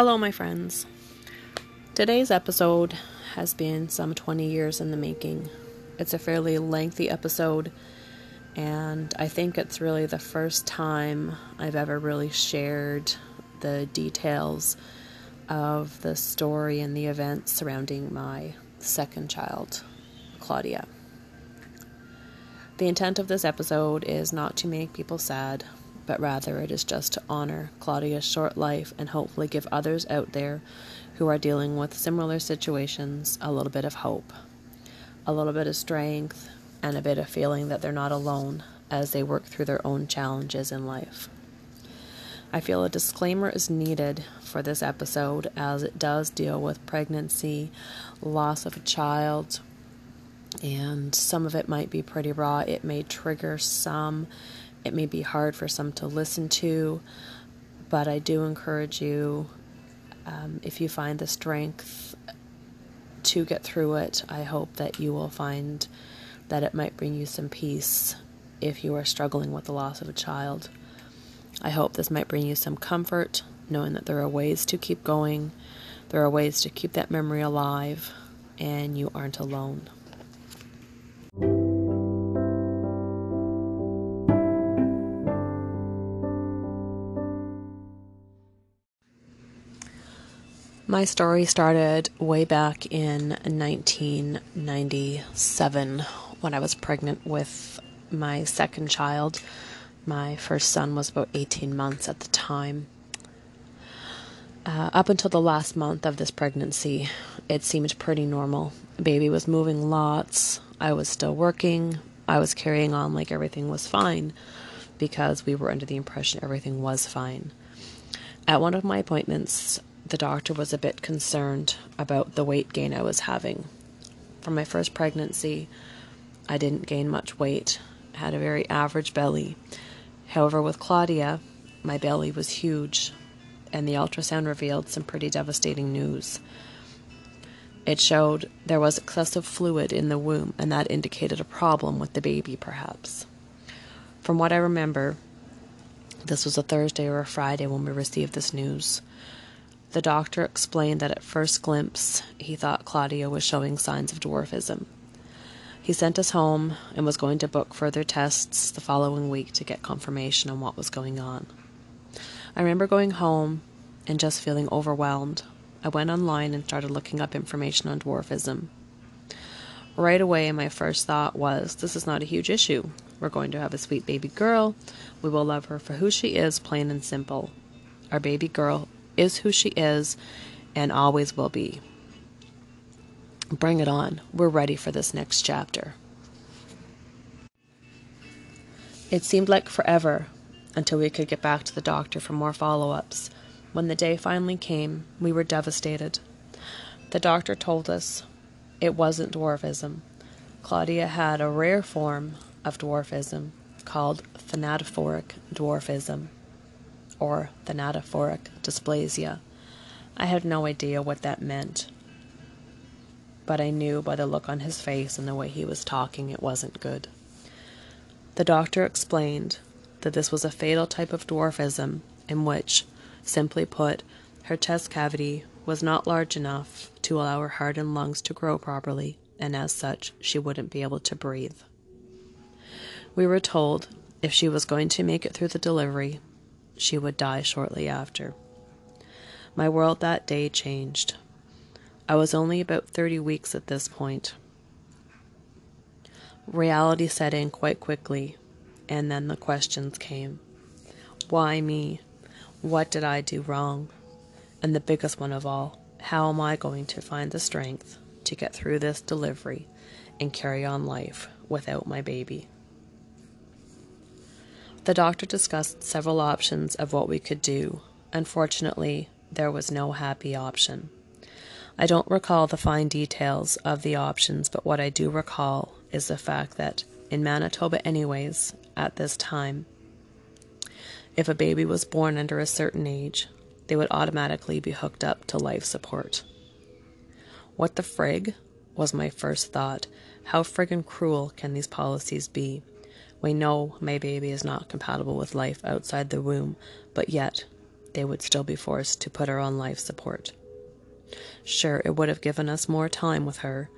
Hello, my friends. Today's episode has been some 20 years in the making. It's a fairly lengthy episode, and I think it's really the first time I've ever really shared the details of the story and the events surrounding my second child, Claudia. The intent of this episode is not to make people sad, but rather it is just to honor Claudia's short life and hopefully give others out there who are dealing with similar situations a little bit of hope, a little bit of strength, and a bit of feeling that they're not alone as they work through their own challenges in life. I feel a disclaimer is needed for this episode as it does deal with pregnancy, loss of a child, and some of it might be pretty raw. It may trigger some it may be hard for some to listen to, but I do encourage you, um, if you find the strength to get through it, I hope that you will find that it might bring you some peace if you are struggling with the loss of a child. I hope this might bring you some comfort, knowing that there are ways to keep going, there are ways to keep that memory alive, and you aren't alone. My story started way back in 1997 when I was pregnant with my second child. My first son was about 18 months at the time. Uh, up until the last month of this pregnancy, it seemed pretty normal. Baby was moving lots. I was still working. I was carrying on like everything was fine because we were under the impression everything was fine. At one of my appointments, the doctor was a bit concerned about the weight gain I was having. From my first pregnancy, I didn't gain much weight, I had a very average belly. However, with Claudia, my belly was huge, and the ultrasound revealed some pretty devastating news. It showed there was excessive fluid in the womb, and that indicated a problem with the baby, perhaps. From what I remember, this was a Thursday or a Friday when we received this news. The doctor explained that at first glimpse he thought Claudia was showing signs of dwarfism. He sent us home and was going to book further tests the following week to get confirmation on what was going on. I remember going home and just feeling overwhelmed. I went online and started looking up information on dwarfism. Right away, my first thought was this is not a huge issue. We're going to have a sweet baby girl. We will love her for who she is, plain and simple. Our baby girl is who she is and always will be. Bring it on. We're ready for this next chapter. It seemed like forever until we could get back to the doctor for more follow ups. When the day finally came, we were devastated. The doctor told us it wasn't dwarfism. Claudia had a rare form of dwarfism called thanatophoric dwarfism or thanatophoric dysplasia. I had no idea what that meant, but I knew by the look on his face and the way he was talking it wasn't good. The doctor explained that this was a fatal type of dwarfism in which, simply put, her chest cavity was not large enough to allow her heart and lungs to grow properly, and as such, she wouldn't be able to breathe. We were told if she was going to make it through the delivery, she would die shortly after. My world that day changed. I was only about 30 weeks at this point. Reality set in quite quickly, and then the questions came Why me? What did I do wrong? And the biggest one of all, how am I going to find the strength to get through this delivery and carry on life without my baby? The doctor discussed several options of what we could do. Unfortunately, there was no happy option. I don't recall the fine details of the options, but what I do recall is the fact that, in Manitoba, anyways, at this time, if a baby was born under a certain age, they would automatically be hooked up to life support. What the frig was my first thought. How friggin' cruel can these policies be? We know my baby is not compatible with life outside the womb, but yet they would still be forced to put her on life support. Sure, it would have given us more time with her,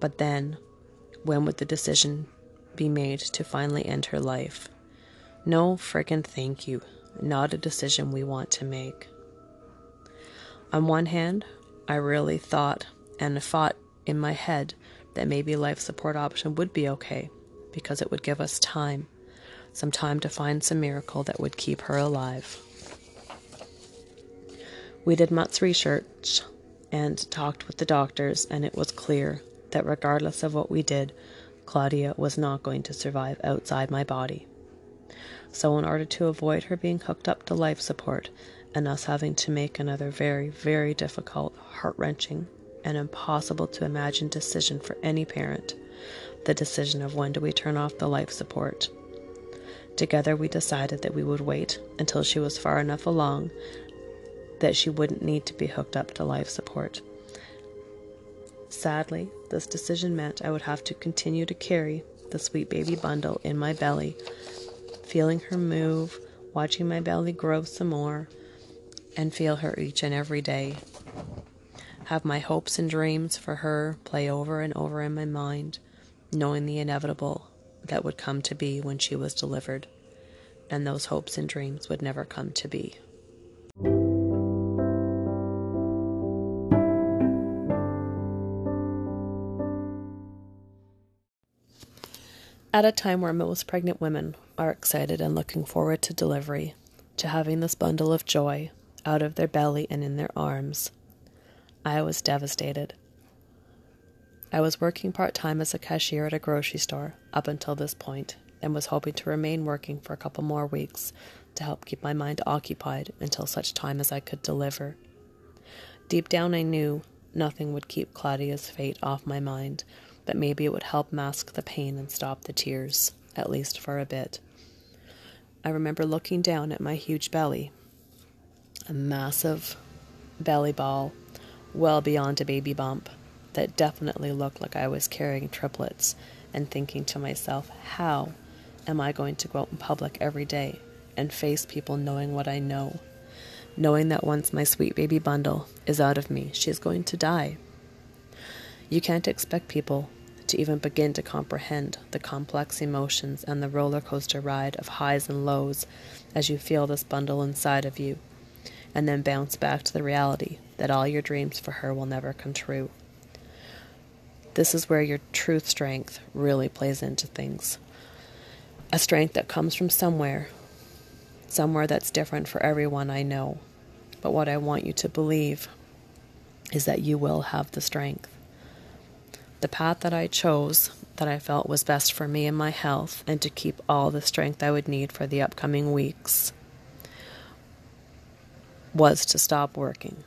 but then, when would the decision be made to finally end her life? No friggin' thank you. Not a decision we want to make. On one hand, I really thought and fought in my head that maybe life support option would be okay because it would give us time, some time to find some miracle that would keep her alive. We did much research and talked with the doctors, and it was clear that regardless of what we did, Claudia was not going to survive outside my body. So, in order to avoid her being hooked up to life support and us having to make another very, very difficult, heart wrenching, and impossible to imagine decision for any parent the decision of when do we turn off the life support. Together, we decided that we would wait until she was far enough along that she wouldn't need to be hooked up to life support. Sadly, this decision meant I would have to continue to carry the sweet baby bundle in my belly, feeling her move, watching my belly grow some more, and feel her each and every day. Have my hopes and dreams for her play over and over in my mind, knowing the inevitable that would come to be when she was delivered, and those hopes and dreams would never come to be. At a time where most pregnant women are excited and looking forward to delivery, to having this bundle of joy out of their belly and in their arms, I was devastated. I was working part time as a cashier at a grocery store up until this point and was hoping to remain working for a couple more weeks to help keep my mind occupied until such time as I could deliver. Deep down, I knew nothing would keep Claudia's fate off my mind but maybe it would help mask the pain and stop the tears, at least for a bit. I remember looking down at my huge belly, a massive belly ball, well beyond a baby bump, that definitely looked like I was carrying triplets, and thinking to myself, how am I going to go out in public every day and face people knowing what I know? Knowing that once my sweet baby bundle is out of me, she is going to die. You can't expect people to even begin to comprehend the complex emotions and the roller coaster ride of highs and lows as you feel this bundle inside of you, and then bounce back to the reality that all your dreams for her will never come true. This is where your truth strength really plays into things. A strength that comes from somewhere, somewhere that's different for everyone I know. But what I want you to believe is that you will have the strength the path that I chose that I felt was best for me and my health, and to keep all the strength I would need for the upcoming weeks, was to stop working.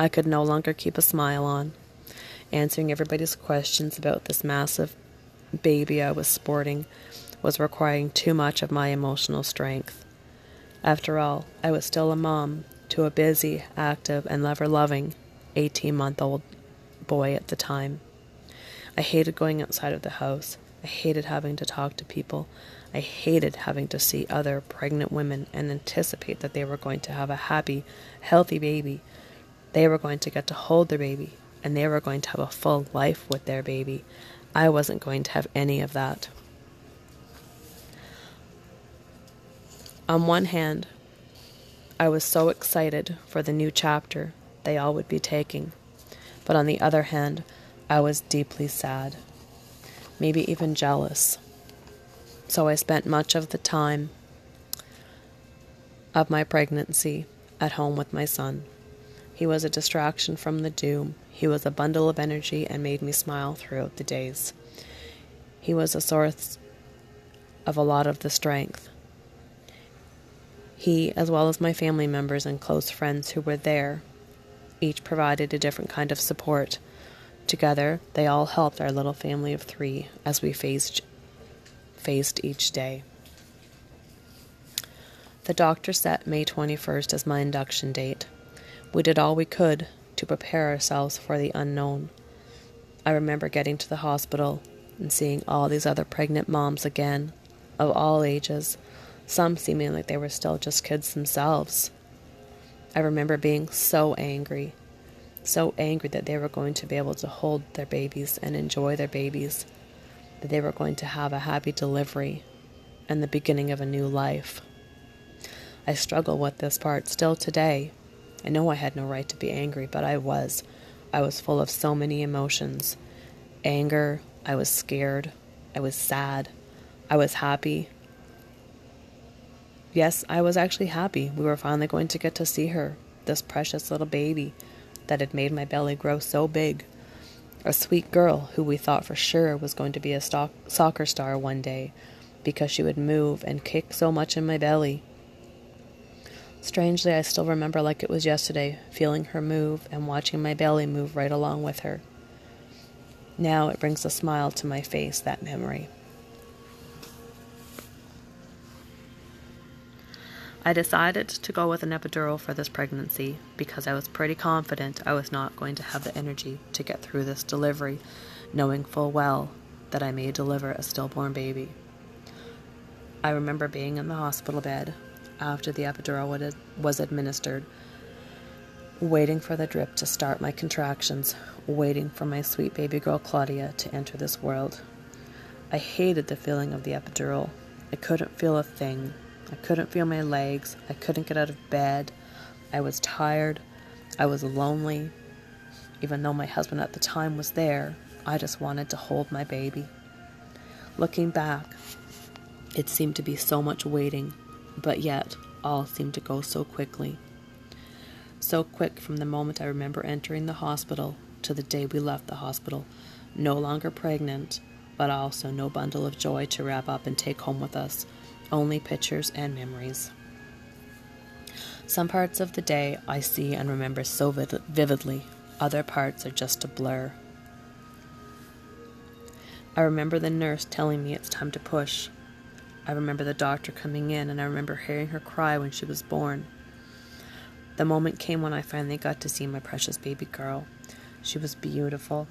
I could no longer keep a smile on, answering everybody's questions about this massive baby I was sporting was requiring too much of my emotional strength. After all, I was still a mom to a busy, active, and lover loving 18 month old boy at the time. I hated going outside of the house. I hated having to talk to people. I hated having to see other pregnant women and anticipate that they were going to have a happy, healthy baby. They were going to get to hold their baby, and they were going to have a full life with their baby. I wasn't going to have any of that. On one hand, I was so excited for the new chapter they all would be taking, but on the other hand, I was deeply sad, maybe even jealous. So I spent much of the time of my pregnancy at home with my son. He was a distraction from the doom. He was a bundle of energy and made me smile throughout the days. He was a source of a lot of the strength. He, as well as my family members and close friends who were there, each provided a different kind of support Together, they all helped our little family of three as we faced, faced each day. The doctor set May 21st as my induction date. We did all we could to prepare ourselves for the unknown. I remember getting to the hospital and seeing all these other pregnant moms again, of all ages, some seeming like they were still just kids themselves. I remember being so angry, so angry that they were going to be able to hold their babies and enjoy their babies, that they were going to have a happy delivery and the beginning of a new life. I struggle with this part still today. I know I had no right to be angry, but I was. I was full of so many emotions anger, I was scared, I was sad, I was happy. Yes, I was actually happy. We were finally going to get to see her, this precious little baby that had made my belly grow so big. A sweet girl who we thought for sure was going to be a stock- soccer star one day because she would move and kick so much in my belly. Strangely, I still remember like it was yesterday, feeling her move and watching my belly move right along with her. Now it brings a smile to my face, that memory. I decided to go with an epidural for this pregnancy because I was pretty confident I was not going to have the energy to get through this delivery, knowing full well that I may deliver a stillborn baby. I remember being in the hospital bed after the epidural was administered, waiting for the drip to start my contractions, waiting for my sweet baby girl Claudia to enter this world. I hated the feeling of the epidural. I couldn't feel a thing. I couldn't feel my legs. I couldn't get out of bed. I was tired. I was lonely. Even though my husband at the time was there, I just wanted to hold my baby. Looking back, it seemed to be so much waiting, but yet all seemed to go so quickly. So quick from the moment I remember entering the hospital to the day we left the hospital, no longer pregnant, but also no bundle of joy to wrap up and take home with us, only pictures and memories. Some parts of the day I see and remember so vividly, other parts are just a blur. I remember the nurse telling me it's time to push, I remember the doctor coming in, and I remember hearing her cry when she was born. The moment came when I finally got to see my precious baby girl. She was beautiful.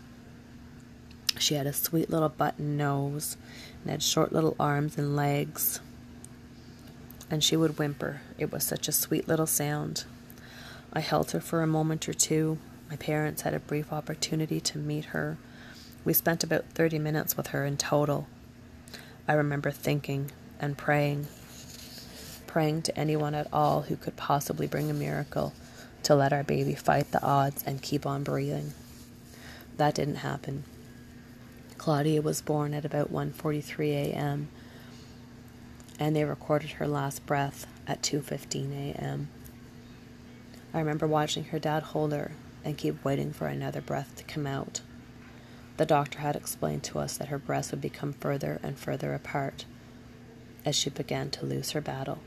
She had a sweet little button nose and had short little arms and legs. And she would whimper. It was such a sweet little sound. I held her for a moment or two. My parents had a brief opportunity to meet her. We spent about 30 minutes with her in total. I remember thinking and praying, praying to anyone at all who could possibly bring a miracle to let our baby fight the odds and keep on breathing. That didn't happen. Claudia was born at about 1:43 a.m. and they recorded her last breath at 2:15 a.m. I remember watching her dad hold her and keep waiting for another breath to come out. The doctor had explained to us that her breaths would become further and further apart as she began to lose her battle.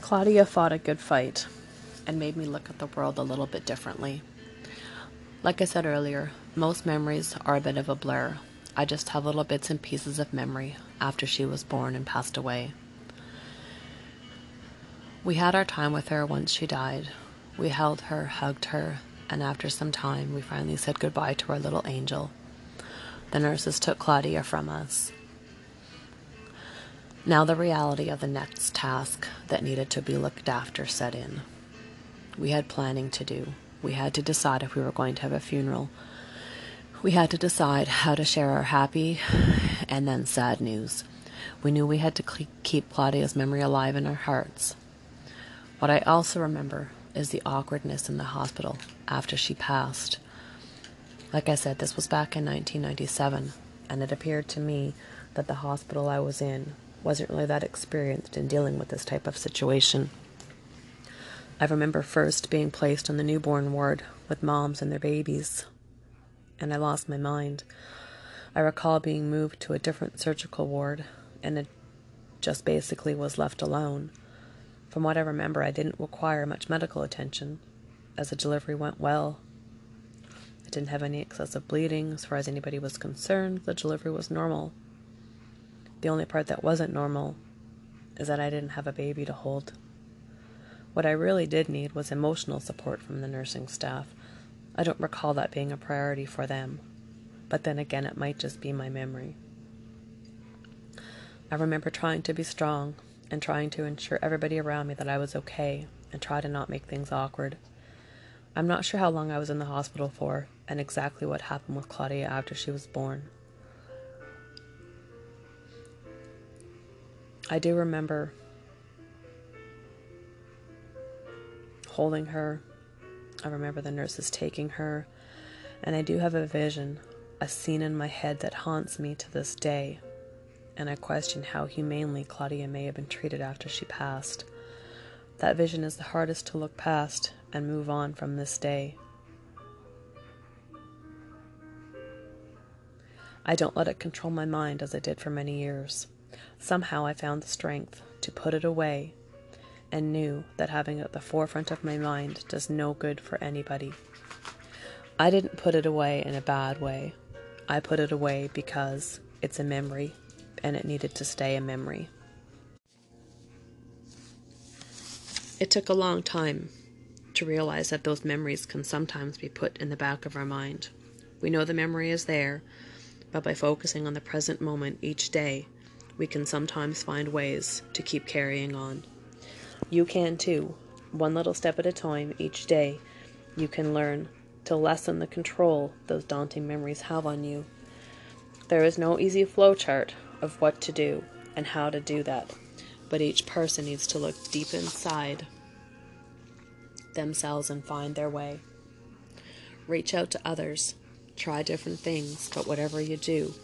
Claudia fought a good fight and made me look at the world a little bit differently. Like I said earlier, most memories are a bit of a blur I just have little bits and pieces of memory after she was born and passed away. We had our time with her once she died. We held her, hugged her, and after some time, we finally said goodbye to our little angel. The nurses took Claudia from us. Now, the reality of the next task that needed to be looked after set in. We had planning to do. We had to decide if we were going to have a funeral we had to decide how to share our happy and then sad news. We knew we had to keep Claudia's memory alive in our hearts. What I also remember is the awkwardness in the hospital after she passed. Like I said, this was back in 1997, and it appeared to me that the hospital I was in wasn't really that experienced in dealing with this type of situation. I remember first being placed on the newborn ward with moms and their babies and I lost my mind. I recall being moved to a different surgical ward, and it just basically was left alone. From what I remember, I didn't require much medical attention, as the delivery went well. I didn't have any excessive bleeding. As far as anybody was concerned, the delivery was normal. The only part that wasn't normal is that I didn't have a baby to hold. What I really did need was emotional support from the nursing staff. I don't recall that being a priority for them, but then again, it might just be my memory. I remember trying to be strong and trying to ensure everybody around me that I was okay and try to not make things awkward. I'm not sure how long I was in the hospital for and exactly what happened with Claudia after she was born. I do remember holding her. I remember the nurses taking her. And I do have a vision, a scene in my head that haunts me to this day. And I question how humanely Claudia may have been treated after she passed. That vision is the hardest to look past and move on from this day. I don't let it control my mind as I did for many years. Somehow I found the strength to put it away and knew that having it at the forefront of my mind does no good for anybody. I didn't put it away in a bad way. I put it away because it's a memory and it needed to stay a memory. It took a long time to realize that those memories can sometimes be put in the back of our mind. We know the memory is there, but by focusing on the present moment each day, we can sometimes find ways to keep carrying on. You can too. One little step at a time each day, you can learn to lessen the control those daunting memories have on you. There is no easy flowchart of what to do and how to do that, but each person needs to look deep inside themselves and find their way. Reach out to others, try different things, but whatever you do,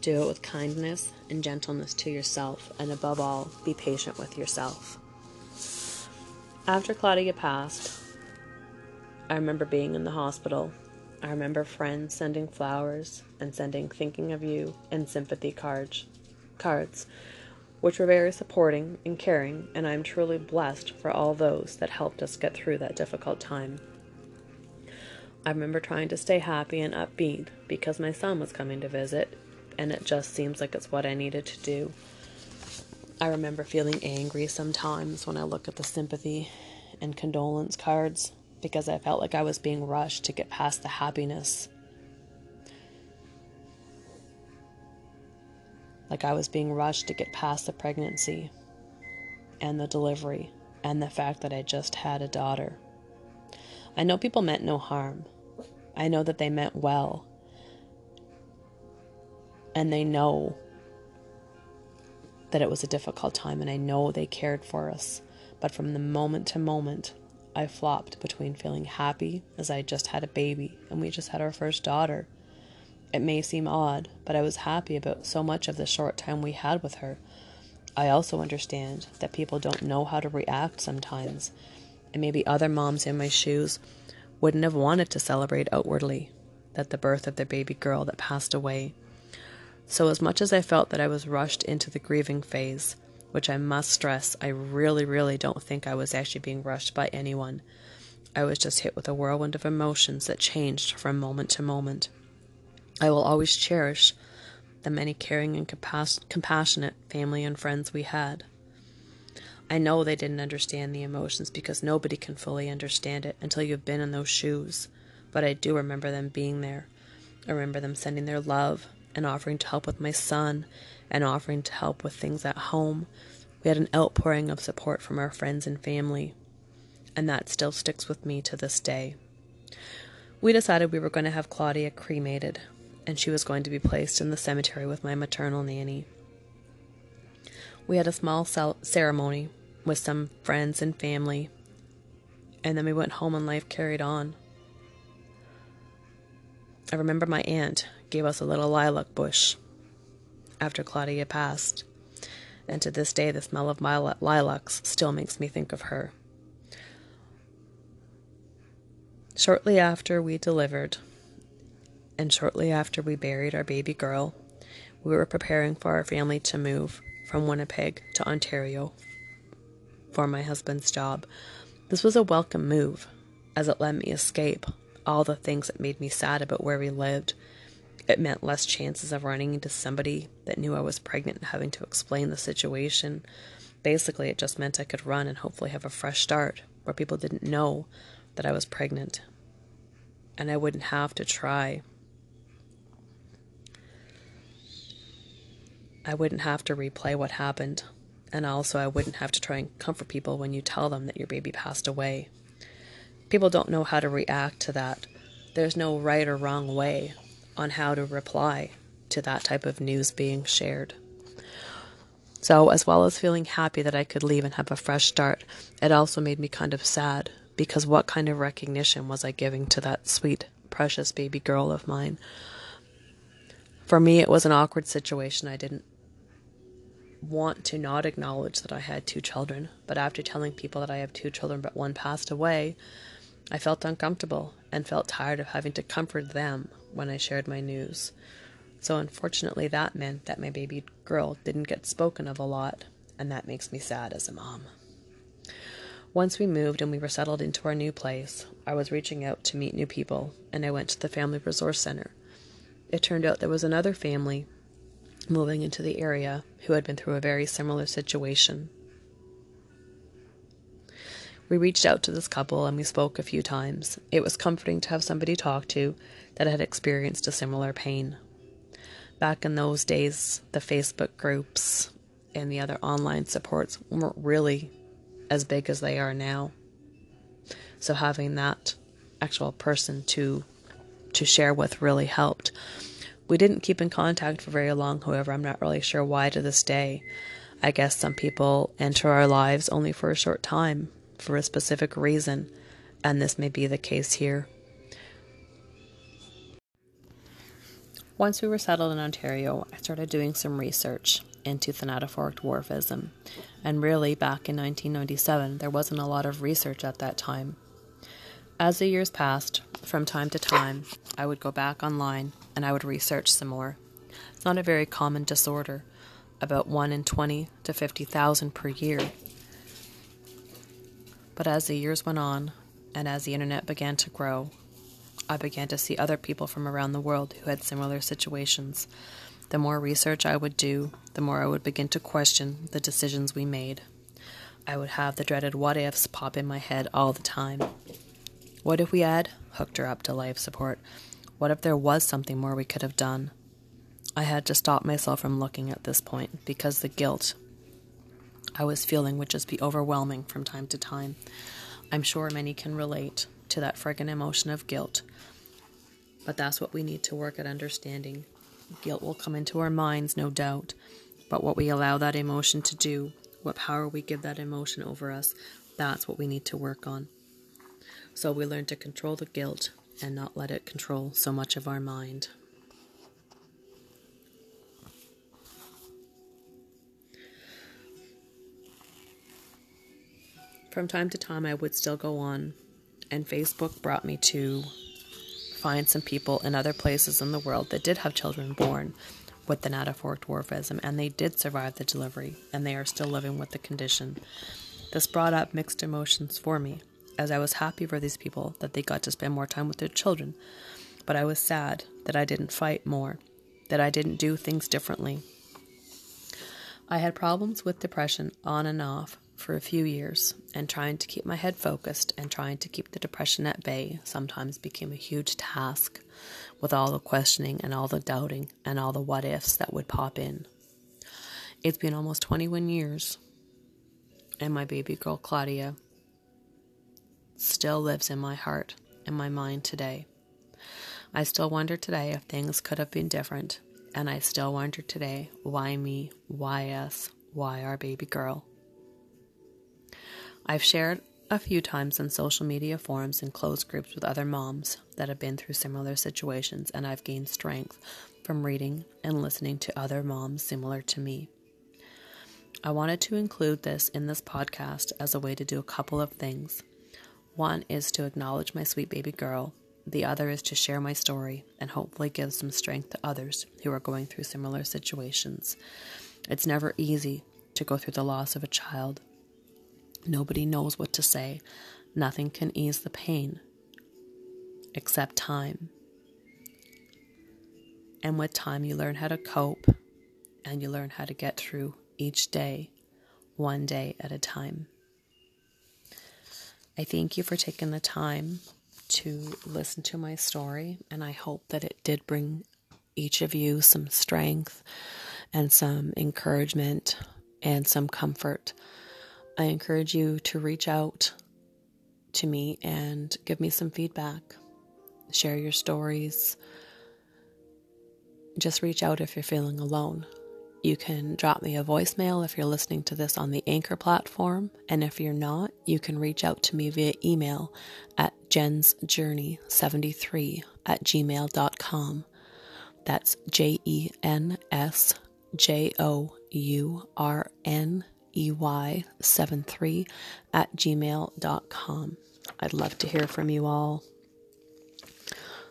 do it with kindness and gentleness to yourself, and above all, be patient with yourself. After Claudia passed, I remember being in the hospital. I remember friends sending flowers and sending thinking of you and sympathy cards, cards, which were very supporting and caring, and I am truly blessed for all those that helped us get through that difficult time. I remember trying to stay happy and upbeat because my son was coming to visit, and it just seems like it's what I needed to do. I remember feeling angry sometimes when I look at the sympathy and condolence cards because I felt like I was being rushed to get past the happiness. Like I was being rushed to get past the pregnancy and the delivery and the fact that I just had a daughter. I know people meant no harm. I know that they meant well. And they know that it was a difficult time, and I know they cared for us. But from the moment to moment, I flopped between feeling happy as I just had a baby and we just had our first daughter. It may seem odd, but I was happy about so much of the short time we had with her. I also understand that people don't know how to react sometimes, and maybe other moms in my shoes wouldn't have wanted to celebrate outwardly that the birth of their baby girl that passed away so, as much as I felt that I was rushed into the grieving phase, which I must stress, I really, really don't think I was actually being rushed by anyone. I was just hit with a whirlwind of emotions that changed from moment to moment. I will always cherish the many caring and compas- compassionate family and friends we had. I know they didn't understand the emotions because nobody can fully understand it until you've been in those shoes, but I do remember them being there. I remember them sending their love, and offering to help with my son and offering to help with things at home. We had an outpouring of support from our friends and family, and that still sticks with me to this day. We decided we were going to have Claudia cremated, and she was going to be placed in the cemetery with my maternal nanny. We had a small ceremony with some friends and family, and then we went home and life carried on. I remember my aunt gave us a little lilac bush after Claudia passed, and to this day the smell of my lilacs still makes me think of her. Shortly after we delivered, and shortly after we buried our baby girl, we were preparing for our family to move from Winnipeg to Ontario for my husband's job. This was a welcome move, as it let me escape all the things that made me sad about where we lived it meant less chances of running into somebody that knew I was pregnant and having to explain the situation. Basically, it just meant I could run and hopefully have a fresh start where people didn't know that I was pregnant. And I wouldn't have to try. I wouldn't have to replay what happened. And also, I wouldn't have to try and comfort people when you tell them that your baby passed away. People don't know how to react to that. There's no right or wrong way on how to reply to that type of news being shared. So, as well as feeling happy that I could leave and have a fresh start, it also made me kind of sad because what kind of recognition was I giving to that sweet, precious baby girl of mine? For me, it was an awkward situation. I didn't want to not acknowledge that I had two children, but after telling people that I have two children but one passed away, I felt uncomfortable and felt tired of having to comfort them when I shared my news. So unfortunately, that meant that my baby girl didn't get spoken of a lot, and that makes me sad as a mom. Once we moved and we were settled into our new place, I was reaching out to meet new people, and I went to the Family Resource Center. It turned out there was another family moving into the area who had been through a very similar situation. We reached out to this couple and we spoke a few times. It was comforting to have somebody talk to that had experienced a similar pain back in those days, the Facebook groups and the other online supports weren't really as big as they are now. So having that actual person to to share with really helped. We didn't keep in contact for very long, however, I'm not really sure why to this day. I guess some people enter our lives only for a short time for a specific reason, and this may be the case here. Once we were settled in Ontario, I started doing some research into thanatophoric dwarfism. And really, back in 1997, there wasn't a lot of research at that time. As the years passed, from time to time, I would go back online and I would research some more. It's not a very common disorder, about 1 in 20 to 50,000 per year. But as the years went on, and as the internet began to grow, I began to see other people from around the world who had similar situations. The more research I would do, the more I would begin to question the decisions we made. I would have the dreaded what ifs pop in my head all the time. What if we had hooked her up to life support? What if there was something more we could have done? I had to stop myself from looking at this point because the guilt I was feeling would just be overwhelming from time to time. I'm sure many can relate to that friggin' emotion of guilt but that's what we need to work at understanding. Guilt will come into our minds, no doubt, but what we allow that emotion to do, what power we give that emotion over us, that's what we need to work on. So we learn to control the guilt and not let it control so much of our mind. From time to time, I would still go on, and Facebook brought me to find some people in other places in the world that did have children born with the thanatophoric dwarfism, and they did survive the delivery, and they are still living with the condition. This brought up mixed emotions for me, as I was happy for these people that they got to spend more time with their children, but I was sad that I didn't fight more, that I didn't do things differently. I had problems with depression on and off for a few years, and trying to keep my head focused and trying to keep the depression at bay sometimes became a huge task with all the questioning and all the doubting and all the what ifs that would pop in. It's been almost 21 years, and my baby girl Claudia still lives in my heart and my mind today. I still wonder today if things could have been different, and I still wonder today why me, why us, why our baby girl. I've shared a few times in social media forums and closed groups with other moms that have been through similar situations, and I've gained strength from reading and listening to other moms similar to me. I wanted to include this in this podcast as a way to do a couple of things. One is to acknowledge my sweet baby girl, the other is to share my story and hopefully give some strength to others who are going through similar situations. It's never easy to go through the loss of a child, Nobody knows what to say. Nothing can ease the pain except time. And with time, you learn how to cope and you learn how to get through each day one day at a time. I thank you for taking the time to listen to my story, and I hope that it did bring each of you some strength and some encouragement and some comfort. I encourage you to reach out to me and give me some feedback. Share your stories. Just reach out if you're feeling alone. You can drop me a voicemail if you're listening to this on the Anchor platform. And if you're not, you can reach out to me via email at jensjourney73 at gmail.com. That's J E N S J O U R N E Y 73 at gmail.com. I'd love to hear from you all.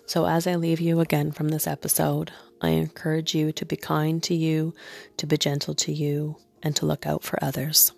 So, as I leave you again from this episode, I encourage you to be kind to you, to be gentle to you, and to look out for others.